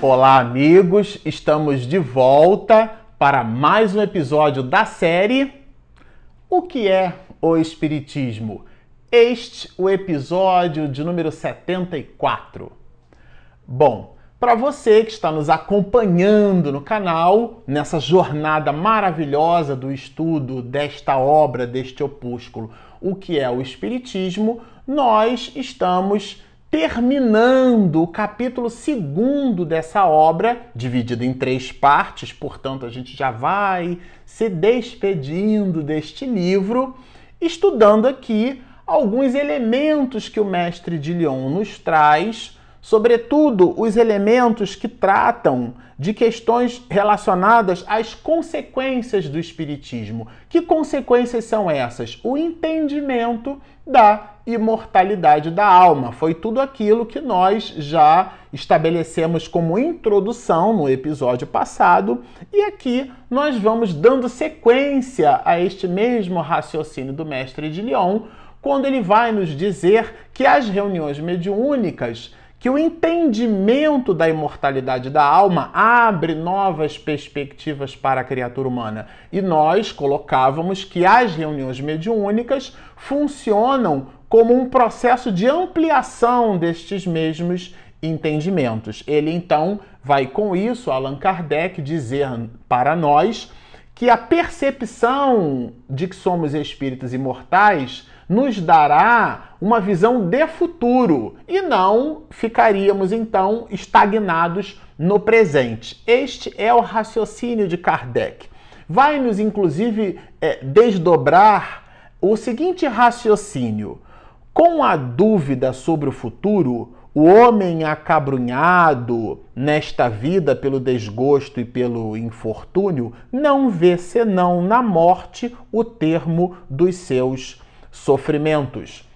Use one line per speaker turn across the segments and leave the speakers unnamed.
Olá, amigos! Estamos de volta para mais um episódio da série O que é o Espiritismo? Este o episódio de número 74. Bom, para você que está nos acompanhando no canal, nessa jornada maravilhosa do estudo desta obra, deste opúsculo, o que é o Espiritismo, nós estamos terminando o capítulo segundo dessa obra, dividida em três partes, portanto, a gente já vai se despedindo deste livro, estudando aqui alguns elementos que o mestre de Lyon nos traz, sobretudo os elementos que tratam de questões relacionadas às consequências do espiritismo. Que consequências são essas? O entendimento da imortalidade da alma. Foi tudo aquilo que nós já estabelecemos como introdução no episódio passado, e aqui nós vamos dando sequência a este mesmo raciocínio do mestre de Lyon, quando ele vai nos dizer que as reuniões mediúnicas que o entendimento da imortalidade da alma abre novas perspectivas para a criatura humana. E nós colocávamos que as reuniões mediúnicas funcionam como um processo de ampliação destes mesmos entendimentos. Ele então vai com isso, Allan Kardec, dizer para nós que a percepção de que somos espíritos imortais nos dará uma visão de futuro e não ficaríamos então estagnados no presente. Este é o raciocínio de Kardec. Vai nos inclusive é, desdobrar o seguinte raciocínio: com a dúvida sobre o futuro, o homem acabrunhado nesta vida pelo desgosto e pelo infortúnio não vê senão na morte o termo dos seus sofrimentos.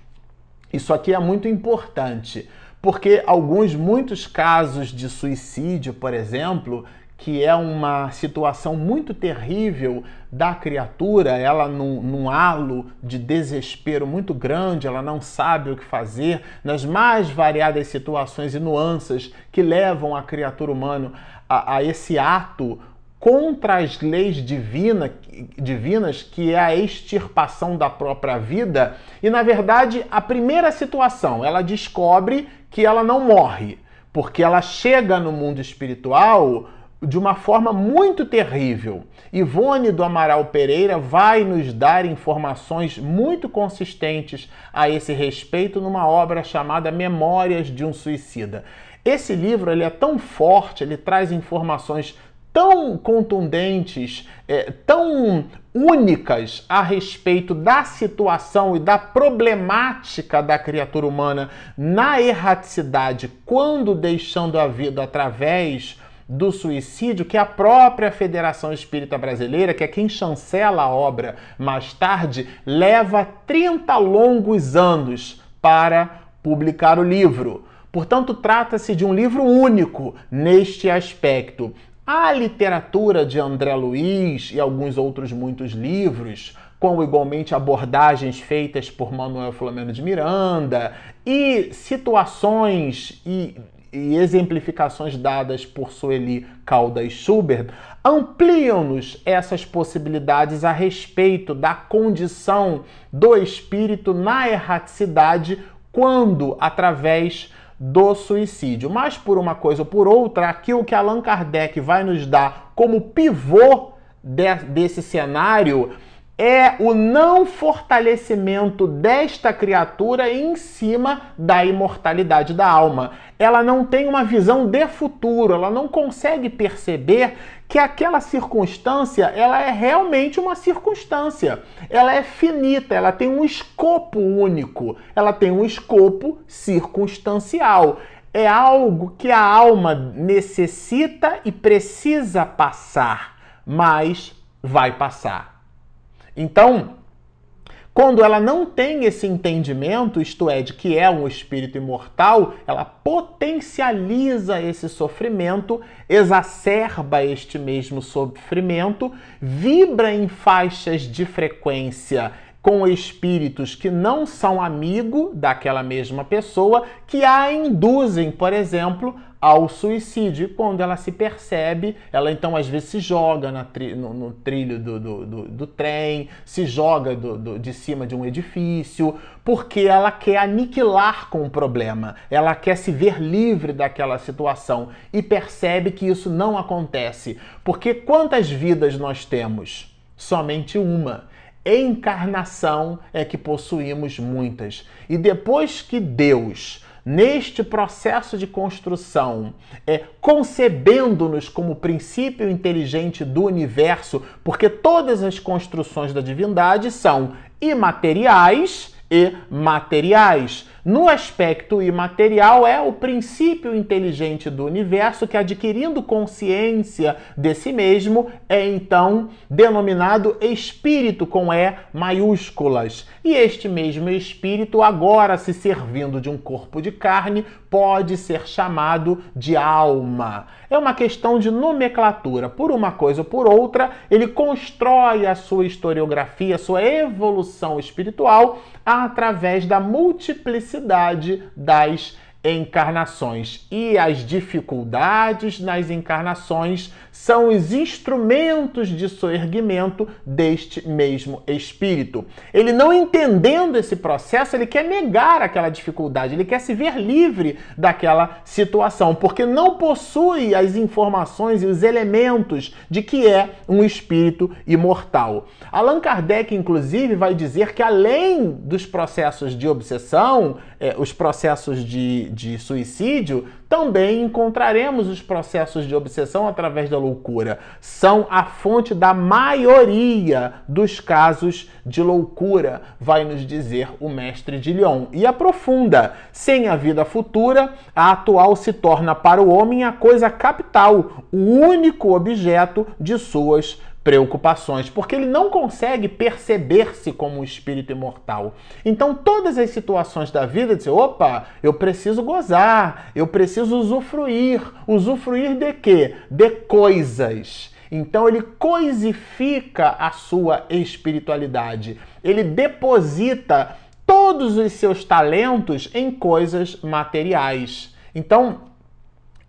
Isso aqui é muito importante, porque alguns, muitos casos de suicídio, por exemplo, que é uma situação muito terrível da criatura, ela num, num, halo de desespero muito grande, ela não sabe o que fazer, nas mais variadas situações e nuances que levam a criatura humana a, a esse ato contra as leis divina, divinas, que é a extirpação da própria vida. E na verdade, a primeira situação, ela descobre que ela não morre, porque ela chega no mundo espiritual de uma forma muito terrível. Ivone do Amaral Pereira vai nos dar informações muito consistentes a esse respeito numa obra chamada Memórias de um Suicida. Esse livro ele é tão forte, ele traz informações tão contundentes, é, tão únicas a respeito da situação e da problemática da criatura humana na erraticidade quando deixando a vida através do suicídio que a própria Federação Espírita Brasileira, que é quem chancela a obra mais tarde, leva 30 longos anos para publicar o livro. Portanto, trata-se de um livro único neste aspecto. A literatura de André Luiz e alguns outros muitos livros, com igualmente abordagens feitas por Manuel Flamengo de Miranda e situações e, e exemplificações dadas por Sueli Caldas Schubert, ampliam-nos essas possibilidades a respeito da condição do espírito na erraticidade quando, através do suicídio. Mas por uma coisa ou por outra, aquilo que Allan Kardec vai nos dar como pivô de, desse cenário é o não fortalecimento desta criatura em cima da imortalidade da alma. Ela não tem uma visão de futuro, ela não consegue perceber que aquela circunstância, ela é realmente uma circunstância. Ela é finita, ela tem um escopo único, ela tem um escopo circunstancial. É algo que a alma necessita e precisa passar, mas vai passar. Então, quando ela não tem esse entendimento, isto é, de que é um espírito imortal, ela potencializa esse sofrimento, exacerba este mesmo sofrimento, vibra em faixas de frequência com espíritos que não são amigo daquela mesma pessoa, que a induzem, por exemplo, ao suicídio. Quando ela se percebe, ela então às vezes se joga tri no, no, trilho do, do, do, do, trem, se joga de cima de um edifício, porque ela quer aniquilar com o problema, ela quer se ver livre daquela situação e percebe que isso não acontece. Porque quantas vidas nós temos? Somente uma encarnação é que possuímos muitas. E depois que Deus, neste processo de construção, é concebendo-nos como princípio inteligente do universo, porque todas as construções da divindade são imateriais e materiais. No aspecto imaterial, é o princípio inteligente do universo que, adquirindo consciência de si mesmo, é então denominado espírito com E maiúsculas. E este mesmo espírito, agora se servindo de um corpo de carne, pode ser chamado de alma. É uma questão de nomenclatura. Por uma coisa ou por outra, ele constrói a sua historiografia, a sua evolução espiritual através da multiplicidade das encarnações. E as dificuldades nas encarnações são os instrumentos de soerguimento deste mesmo espírito. Ele não entendendo esse processo, ele quer negar aquela dificuldade, ele quer se ver livre daquela situação, porque não possui as informações e os elementos de que é um espírito imortal. Allan Kardec, inclusive, vai dizer que além dos processos de obsessão, eh, os processos de, de suicídio, também encontraremos os processos de obsessão através da loucura. São a fonte da maioria dos casos de loucura, vai nos dizer o mestre de Lyon. E aprofunda: sem a vida futura, a atual se torna para o homem a coisa capital, o único objeto de suas preocupações, porque ele não consegue perceber-se como um espírito imortal. Então, todas as situações da vida, dizer, opa, eu preciso gozar, eu preciso usufruir. Usufruir de quê? De coisas. Então, ele coisifica a sua espiritualidade. Ele deposita todos os seus talentos em coisas materiais. Então,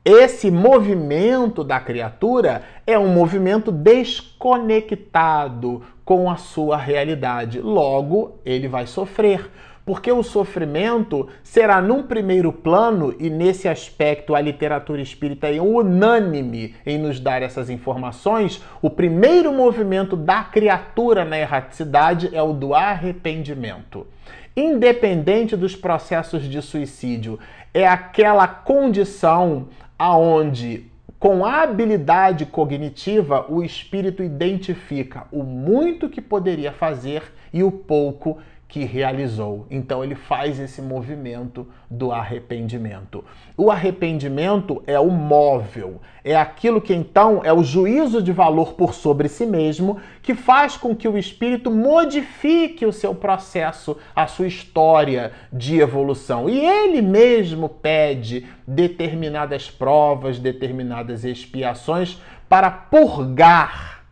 esse movimento da criatura é um movimento desconectado com a sua realidade. Logo, ele vai sofrer. Porque o sofrimento será num primeiro plano, e nesse aspecto a literatura espírita é unânime em nos dar essas informações. O primeiro movimento da criatura na erraticidade é o do arrependimento. Independente dos processos de suicídio, é aquela condição aonde com a habilidade cognitiva o espírito identifica o muito que poderia fazer e o pouco que realizou. Então ele faz esse movimento do arrependimento. O arrependimento é o móvel, é aquilo que então é o juízo de valor por sobre si mesmo que faz com que o espírito modifique o seu processo, a sua história de evolução. E ele mesmo pede determinadas provas, determinadas expiações para purgar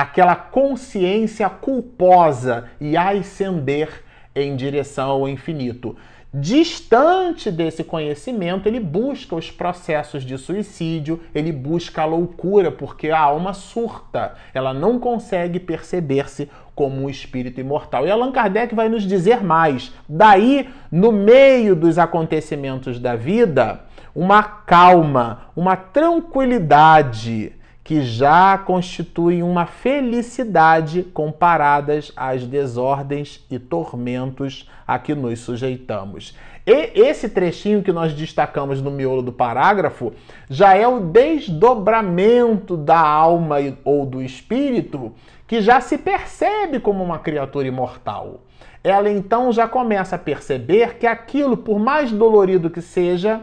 aquela consciência culposa e ascender em direção ao infinito. Distante desse conhecimento, ele busca os processos de suicídio, ele busca a loucura, porque a alma surta, ela não consegue perceber-se como um espírito imortal. E Allan Kardec vai nos dizer mais. Daí, no meio dos acontecimentos da vida, uma calma, uma tranquilidade que já constituem uma felicidade comparadas às desordens e tormentos a que nos sujeitamos. E esse trechinho que nós destacamos no miolo do parágrafo já é o desdobramento da alma ou do espírito que já se percebe como uma criatura imortal. Ela então já começa a perceber que aquilo, por mais dolorido que seja,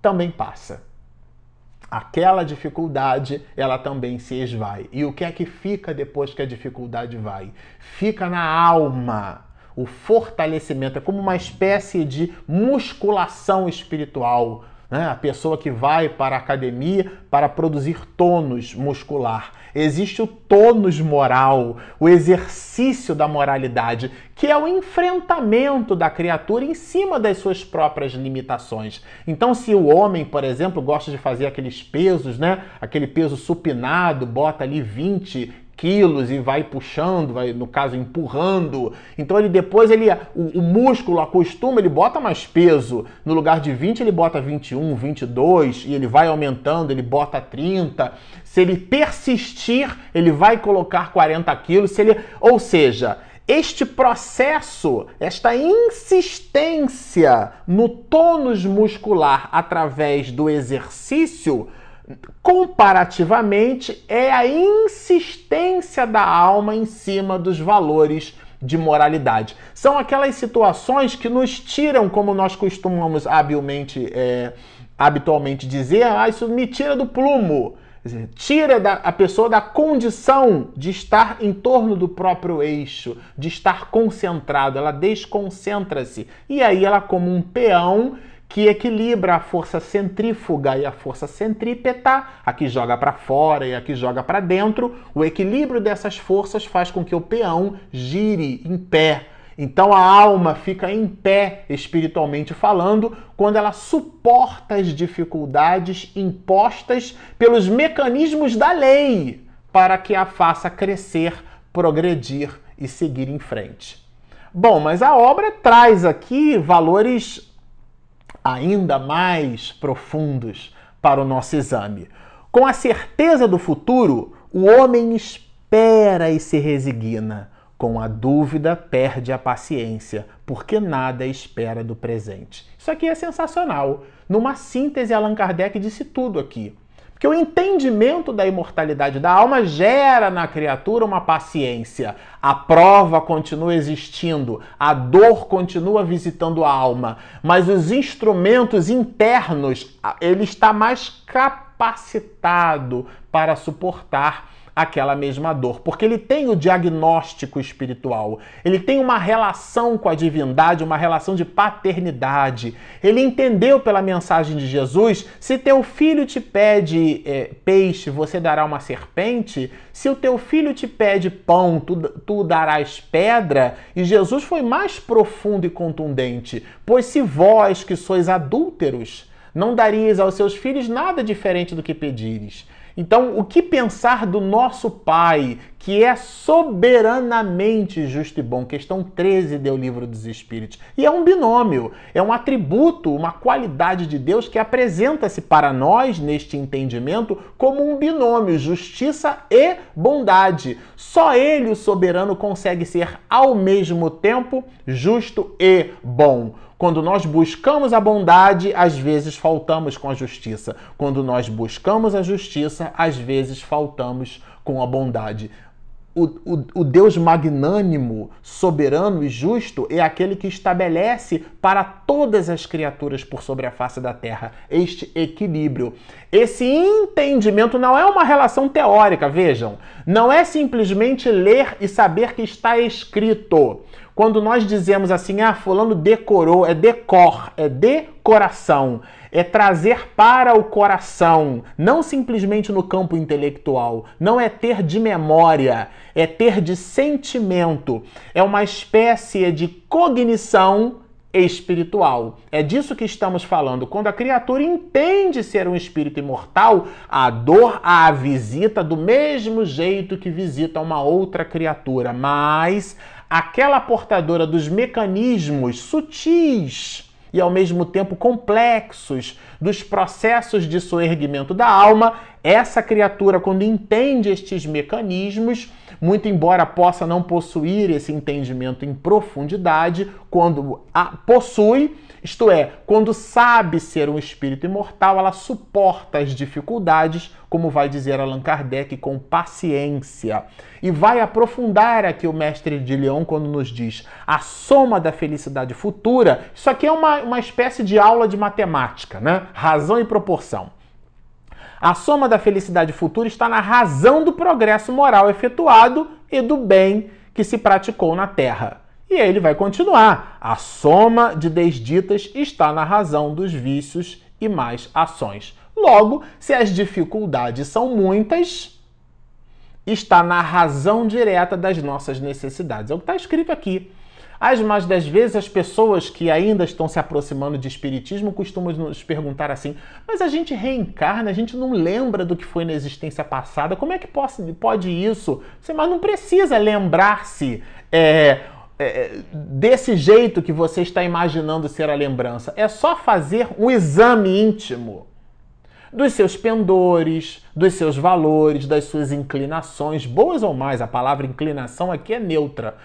também passa aquela dificuldade ela também se esvai. E o que é que fica depois que a dificuldade vai? Fica na alma. O fortalecimento é como uma espécie de musculação espiritual. Né? A pessoa que vai para a academia para produzir tônus muscular. Existe o tônus moral, o exercício da moralidade, que é o enfrentamento da criatura em cima das suas próprias limitações. Então, se o homem, por exemplo, gosta de fazer aqueles pesos, né? Aquele peso supinado, bota ali 20 quilos e vai puxando, vai, no caso, empurrando. Então ele depois ele o, o, músculo acostuma, ele bota mais peso. No lugar de 20, ele bota 21, 22 e ele vai aumentando, ele bota 30. Se ele persistir, ele vai colocar 40 quilos. Se ele, ou seja, este processo, esta insistência no tônus muscular através do exercício comparativamente, é a insistência da alma em cima dos valores de moralidade. São aquelas situações que nos tiram, como nós costumamos habilmente, é, habitualmente dizer, ah, isso me tira do plumo. Tira da, a pessoa da condição de estar em torno do próprio eixo, de estar concentrado, ela desconcentra-se. E aí ela, como um peão, que equilibra a força centrífuga e a força centrípeta, a que joga para fora e a que joga para dentro. O equilíbrio dessas forças faz com que o peão gire em pé. Então a alma fica em pé, espiritualmente falando, quando ela suporta as dificuldades impostas pelos mecanismos da lei para que a faça crescer, progredir e seguir em frente. Bom, mas a obra traz aqui valores ainda mais profundos para o nosso exame. Com a certeza do futuro, o homem espera e se resigna. Com a dúvida, perde a paciência, porque nada espera do presente. Isso aqui é sensacional. Numa síntese, Allan Kardec disse tudo aqui. Porque o entendimento da imortalidade da alma gera na criatura uma paciência. A prova continua existindo, a dor continua visitando a alma, mas os instrumentos internos, ele está mais capacitado para suportar aquela mesma dor, porque ele tem o diagnóstico espiritual, ele tem uma relação com a divindade, uma relação de paternidade. Ele entendeu pela mensagem de Jesus: se teu filho te pede é, peixe, você dará uma serpente. Se o teu filho te pede pão, tu, tu darás pedra. E Jesus foi mais profundo e contundente: pois se vós que sois adúlteros, não daríeis aos seus filhos nada diferente do que pedires. Então, o que pensar do nosso Pai, que é soberanamente justo e bom? Questão 13 do livro dos Espíritos. E é um binômio, é um atributo, uma qualidade de Deus que apresenta-se para nós, neste entendimento, como um binômio, justiça e bondade. Só Ele, o soberano, consegue ser ao mesmo tempo justo e bom. Quando nós buscamos a bondade, às vezes faltamos com a justiça. Quando nós buscamos a justiça, às vezes faltamos com a bondade. O, o, o, Deus magnânimo, soberano e justo é aquele que estabelece para todas as criaturas por sobre a face da terra este equilíbrio. Esse entendimento não é uma relação teórica, vejam. Não é simplesmente ler e saber que está escrito. Quando nós dizemos assim, ah, fulano decorou, é decor, é decoração, é trazer para o coração, não simplesmente no campo intelectual, não é ter de memória, é ter de sentimento, é uma espécie de cognição espiritual. É disso que estamos falando. Quando a criatura entende ser um espírito imortal, a dor a visita do mesmo jeito que visita uma outra criatura, mas aquela portadora dos mecanismos sutis e ao mesmo tempo complexos dos processos de soerguimento da alma, essa criatura, quando entende estes mecanismos, muito embora possa não possuir esse entendimento em profundidade, quando possui, isto é, quando sabe ser um espírito imortal, ela suporta as dificuldades, como vai dizer Allan Kardec, com paciência. E vai aprofundar aqui o mestre de Leão quando nos diz a soma da felicidade futura. Isso aqui é uma, uma espécie de aula de matemática, né? Razão e proporção. A soma da felicidade futura está na razão do progresso moral efetuado e do bem que se praticou na Terra. E aí ele vai continuar. A soma de desditas está na razão dos vícios e mais ações. Logo, se as dificuldades são muitas, está na razão direta das nossas necessidades. É o que está escrito aqui. As mais das vezes, as pessoas que ainda estão se aproximando de espiritismo costumam nos perguntar assim: mas a gente reencarna, a gente não lembra do que foi na existência passada, como é que pode, pode isso? Você, mas não precisa lembrar-se. É, é, desse jeito que você está imaginando ser a lembrança. É só fazer um exame íntimo dos seus pendores, dos seus valores, das suas inclinações, boas ou mais, a palavra inclinação aqui é neutra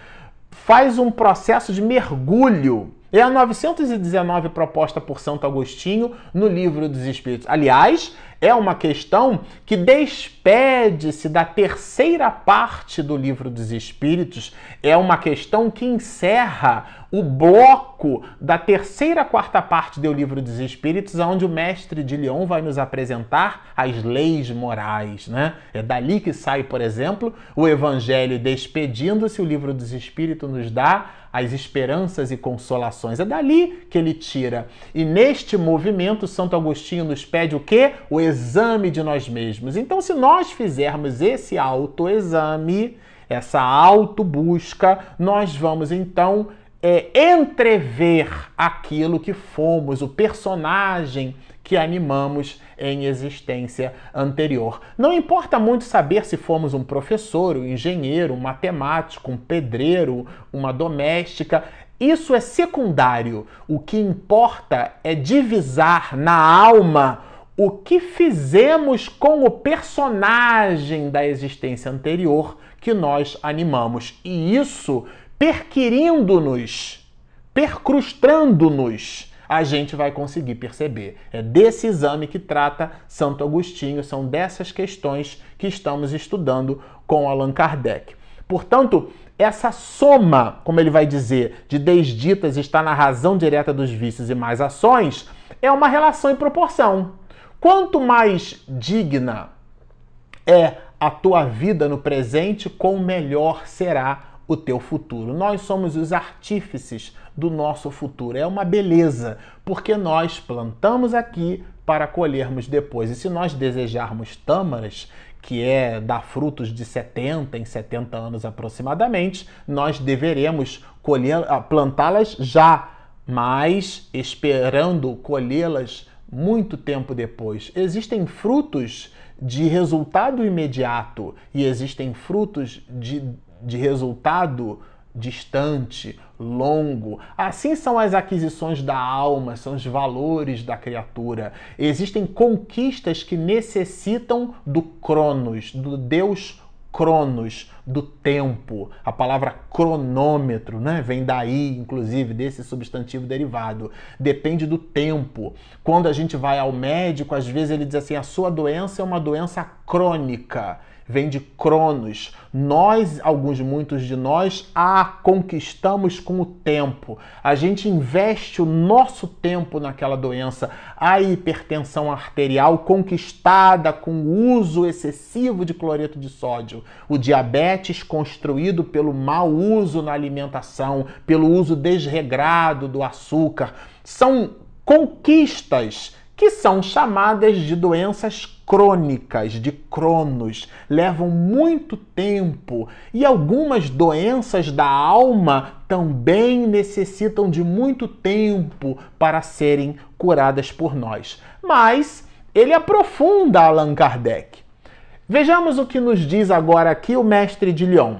faz um processo de mergulho. É a 919 proposta por Santo Agostinho no Livro dos Espíritos. Aliás, é uma questão que despede-se da terceira parte do Livro dos Espíritos, é uma questão que encerra o bloco da terceira quarta parte do Livro dos Espíritos, onde o mestre de Lyon vai nos apresentar as leis morais. Né? É dali que sai, por exemplo, o Evangelho despedindo-se, o Livro dos Espíritos nos dá as esperanças e consolações. É dali que ele tira. E neste movimento, Santo Agostinho nos pede o quê? O exame de nós mesmos. Então, se nós fizermos esse autoexame, essa autobusca, nós vamos então é, entrever aquilo que fomos, o personagem que animamos em existência anterior. Não importa muito saber se fomos um professor, um engenheiro, um matemático, um pedreiro, uma doméstica. Isso é secundário. O que importa é divisar na alma o que fizemos com o personagem da existência anterior que nós animamos. E isso perquirindo-nos, percrustando-nos, a gente vai conseguir perceber. É desse exame que trata Santo Agostinho, são dessas questões que estamos estudando com Allan Kardec. Portanto, essa soma, como ele vai dizer, de desditas está na razão direta dos vícios e mais ações, é uma relação em proporção. Quanto mais digna é a tua vida no presente, com melhor será o teu futuro. Nós somos os artífices do nosso futuro. É uma beleza, porque nós plantamos aqui para colhermos depois. E se nós desejarmos tâmaras, que é dar frutos de 70 em 70 anos aproximadamente, nós deveremos ah, plantá-las já, mas esperando colhê-las muito tempo depois. Existem frutos de resultado imediato e existem frutos de de resultado distante, longo. Assim são as aquisições da alma, são os valores da criatura. Existem conquistas que necessitam do Cronos, do Deus Cronos, do tempo. A palavra cronômetro, né, vem daí, inclusive, desse substantivo derivado. Depende do tempo. Quando a gente vai ao médico, às vezes ele diz assim: a sua doença é uma doença crônica vem de Cronos. Nós, alguns, muitos de nós, a conquistamos com o tempo. A gente investe o nosso tempo naquela doença. A hipertensão arterial conquistada com o uso excessivo de cloreto de sódio. O diabetes construído pelo mau uso na alimentação, pelo uso desregrado do açúcar. São conquistas que são chamadas de doenças crônicas, de cronos, levam muito tempo e algumas doenças da alma também necessitam de muito tempo para serem curadas por nós. Mas ele aprofunda Allan Kardec. Vejamos o que nos diz agora aqui o mestre de Lyon.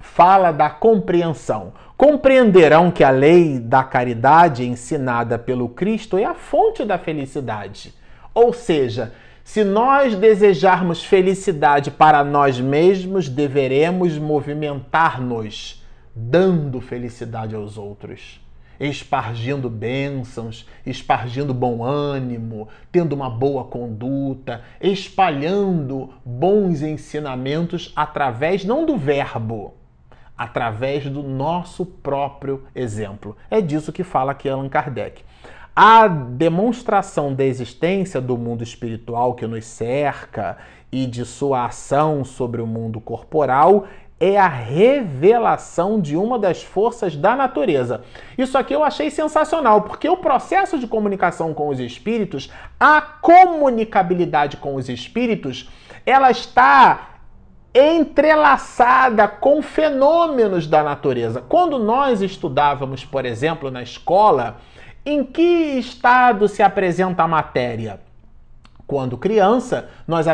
Fala da compreensão. Compreenderão que a lei da caridade ensinada pelo Cristo é a fonte da felicidade. Ou seja, se nós desejarmos felicidade para nós mesmos, deveremos movimentar-nos, dando felicidade aos outros, espargindo bênçãos, espargindo bom ânimo, tendo uma boa conduta, espalhando bons ensinamentos através não do verbo, através do nosso próprio exemplo. É disso que fala aqui Allan Kardec. A demonstração da existência do mundo espiritual que nos cerca e de sua ação sobre o mundo corporal é a revelação de uma das forças da natureza. Isso aqui eu achei sensacional, porque o processo de comunicação com os espíritos, a comunicabilidade com os espíritos, ela está entrelaçada com fenômenos da natureza. Quando nós estudávamos, por exemplo, na escola, em que estado se apresenta a matéria? Quando criança, nós,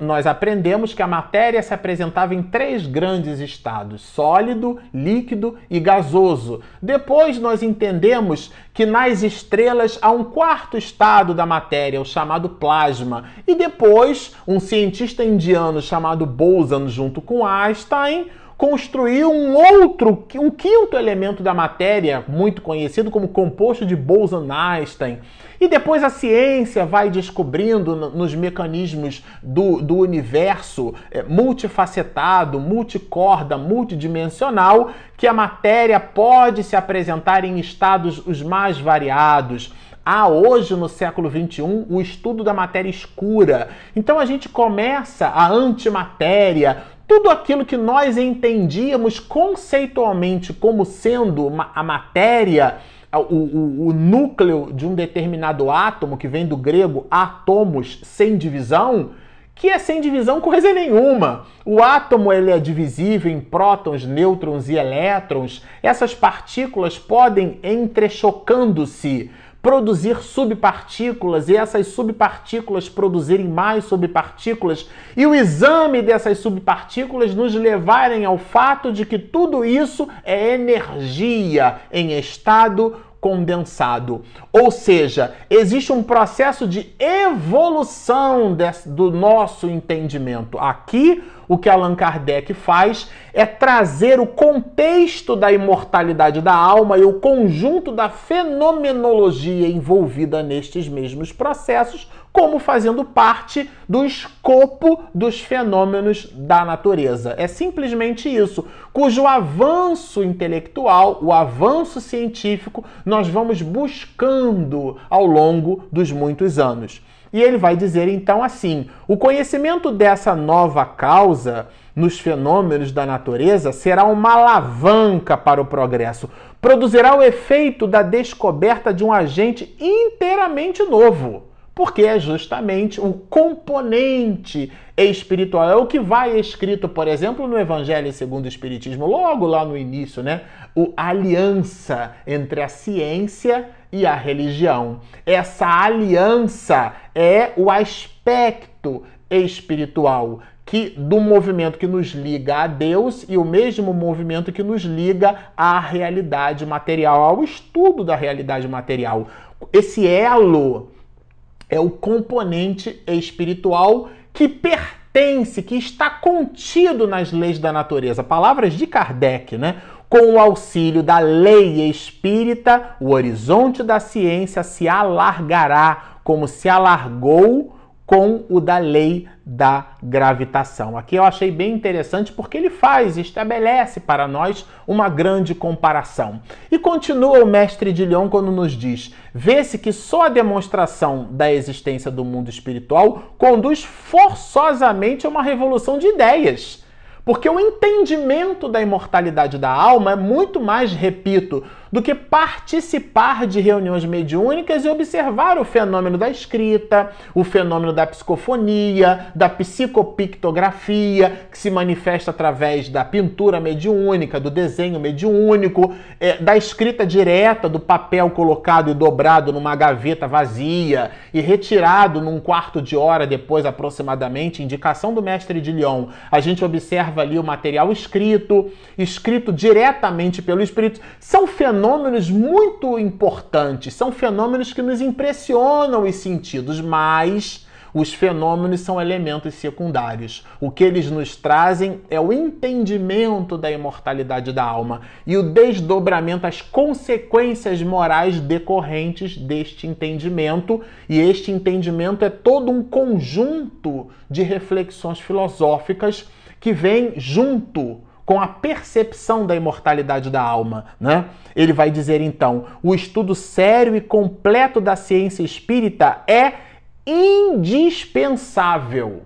nós, aprendemos que a matéria se apresentava em três grandes estados: sólido, líquido e gasoso. Depois, nós entendemos que nas estrelas há um quarto estado da matéria, o chamado plasma. E depois, um cientista indiano chamado Bose, junto com Einstein, construiu um outro, um quinto elemento da matéria, muito conhecido como composto de Bose-Einstein. E depois a ciência vai descobrindo nos mecanismos do, do universo é, multifacetado, multicorda, multidimensional, que a matéria pode se apresentar em estados os mais variados há hoje no século XXI o estudo da matéria escura. Então a gente começa a antimatéria, tudo aquilo que nós entendíamos conceitualmente como sendo a matéria, o, o, o, núcleo de um determinado átomo, que vem do grego átomos sem divisão, que é sem divisão coisa nenhuma. O átomo ele é divisível em prótons, nêutrons e elétrons. Essas partículas podem, entrechocando-se, produzir subpartículas e essas subpartículas produzirem mais subpartículas e o exame dessas subpartículas nos levarem ao fato de que tudo isso é energia em estado condensado. Ou seja, existe um processo de evolução desse, do nosso entendimento. Aqui, o que Allan Kardec faz é trazer o contexto da imortalidade da alma e o conjunto da fenomenologia envolvida nestes mesmos processos como fazendo parte do escopo dos fenômenos da natureza. É simplesmente isso, cujo avanço intelectual, o avanço científico, nós vamos buscando ao longo dos muitos anos. E ele vai dizer então assim: o conhecimento dessa nova causa nos fenômenos da natureza será uma alavanca para o progresso, produzirá o efeito da descoberta de um agente inteiramente novo porque é justamente o componente espiritual. É o que vai escrito, por exemplo, no Evangelho segundo o Espiritismo, logo lá no início, né? O aliança entre a ciência e a religião. Essa aliança é o aspecto espiritual que do movimento que nos liga a Deus e o mesmo movimento que nos liga à realidade material, ao estudo da realidade material. Esse elo é o componente espiritual que pertence, que está contido nas leis da natureza. Palavras de Kardec, né? Com o auxílio da lei espírita, o horizonte da ciência se alargará, como se alargou com o da lei da gravitação. Aqui eu achei bem interessante porque ele faz, estabelece para nós uma grande comparação. E continua o mestre de Lyon quando nos diz: vê-se que só a demonstração da existência do mundo espiritual conduz forçosamente a uma revolução de ideias porque o entendimento da imortalidade da alma é muito mais, repito, do que participar de reuniões mediúnicas e observar o fenômeno da escrita, o fenômeno da psicofonia, da psicopictografia, que se manifesta através da pintura mediúnica, do desenho mediúnico, é, da escrita direta, do papel colocado e dobrado numa gaveta vazia e retirado num quarto de hora depois, aproximadamente, indicação do mestre de Lyon. A gente observa ali o material escrito, escrito diretamente pelo Espírito, são fenômenos muito importantes, são fenômenos que nos impressionam os sentidos, mas os fenômenos são elementos secundários. O que eles nos trazem é o entendimento da imortalidade da alma e o desdobramento, as consequências morais decorrentes deste entendimento. E este entendimento é todo um conjunto de reflexões filosóficas que vem junto com a percepção da imortalidade da alma, né? Ele vai dizer então: o estudo sério e completo da ciência espírita é indispensável,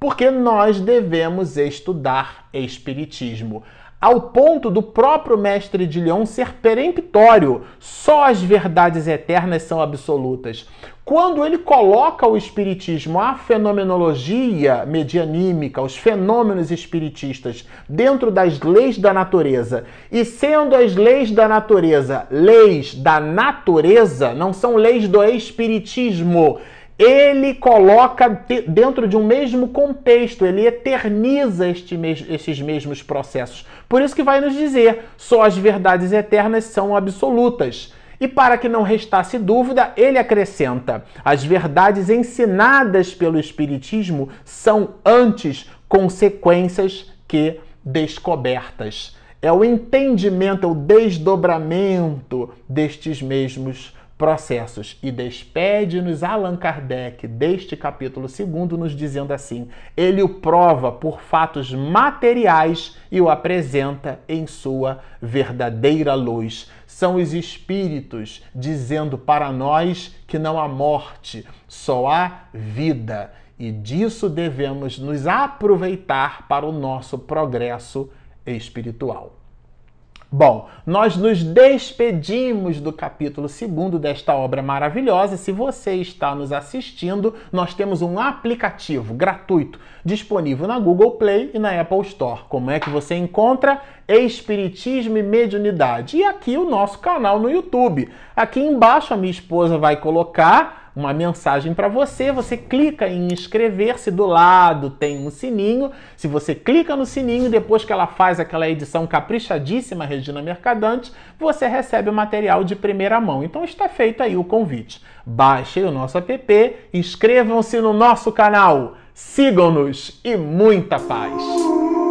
porque nós devemos estudar espiritismo. Ao ponto do próprio mestre de Lyon ser peremptório. Só as verdades eternas são absolutas. Quando ele coloca o espiritismo, a fenomenologia medianímica, os fenômenos espiritistas dentro das leis da natureza, e sendo as leis da natureza leis da natureza, não são leis do espiritismo, ele coloca dentro de um mesmo contexto, ele eterniza este mes esses mesmos processos. Por isso que vai nos dizer: só as verdades eternas são absolutas. E para que não restasse dúvida, ele acrescenta: as verdades ensinadas pelo Espiritismo são antes consequências que descobertas. É o entendimento, é o desdobramento destes mesmos processos. E despede-nos Allan Kardec deste capítulo segundo, nos dizendo assim: ele o prova por fatos materiais e o apresenta em sua verdadeira luz. São os espíritos dizendo para nós que não há morte, só há vida. E disso devemos nos aproveitar para o nosso progresso espiritual. Bom, nós nos despedimos do capítulo 2 desta obra maravilhosa. Se você está nos assistindo, nós temos um aplicativo gratuito disponível na Google Play e na Apple Store. Como é que você encontra? Espiritismo e Mediunidade. E aqui o nosso canal no YouTube. Aqui embaixo a minha esposa vai colocar uma mensagem para você, você clica em inscrever-se, do lado tem um sininho. Se você clica no sininho, depois que ela faz aquela edição caprichadíssima, Regina Mercadante, você recebe o material de primeira mão. Então está feito aí o convite. Baixem o nosso app, inscrevam-se no nosso canal, sigam-nos e muita paz!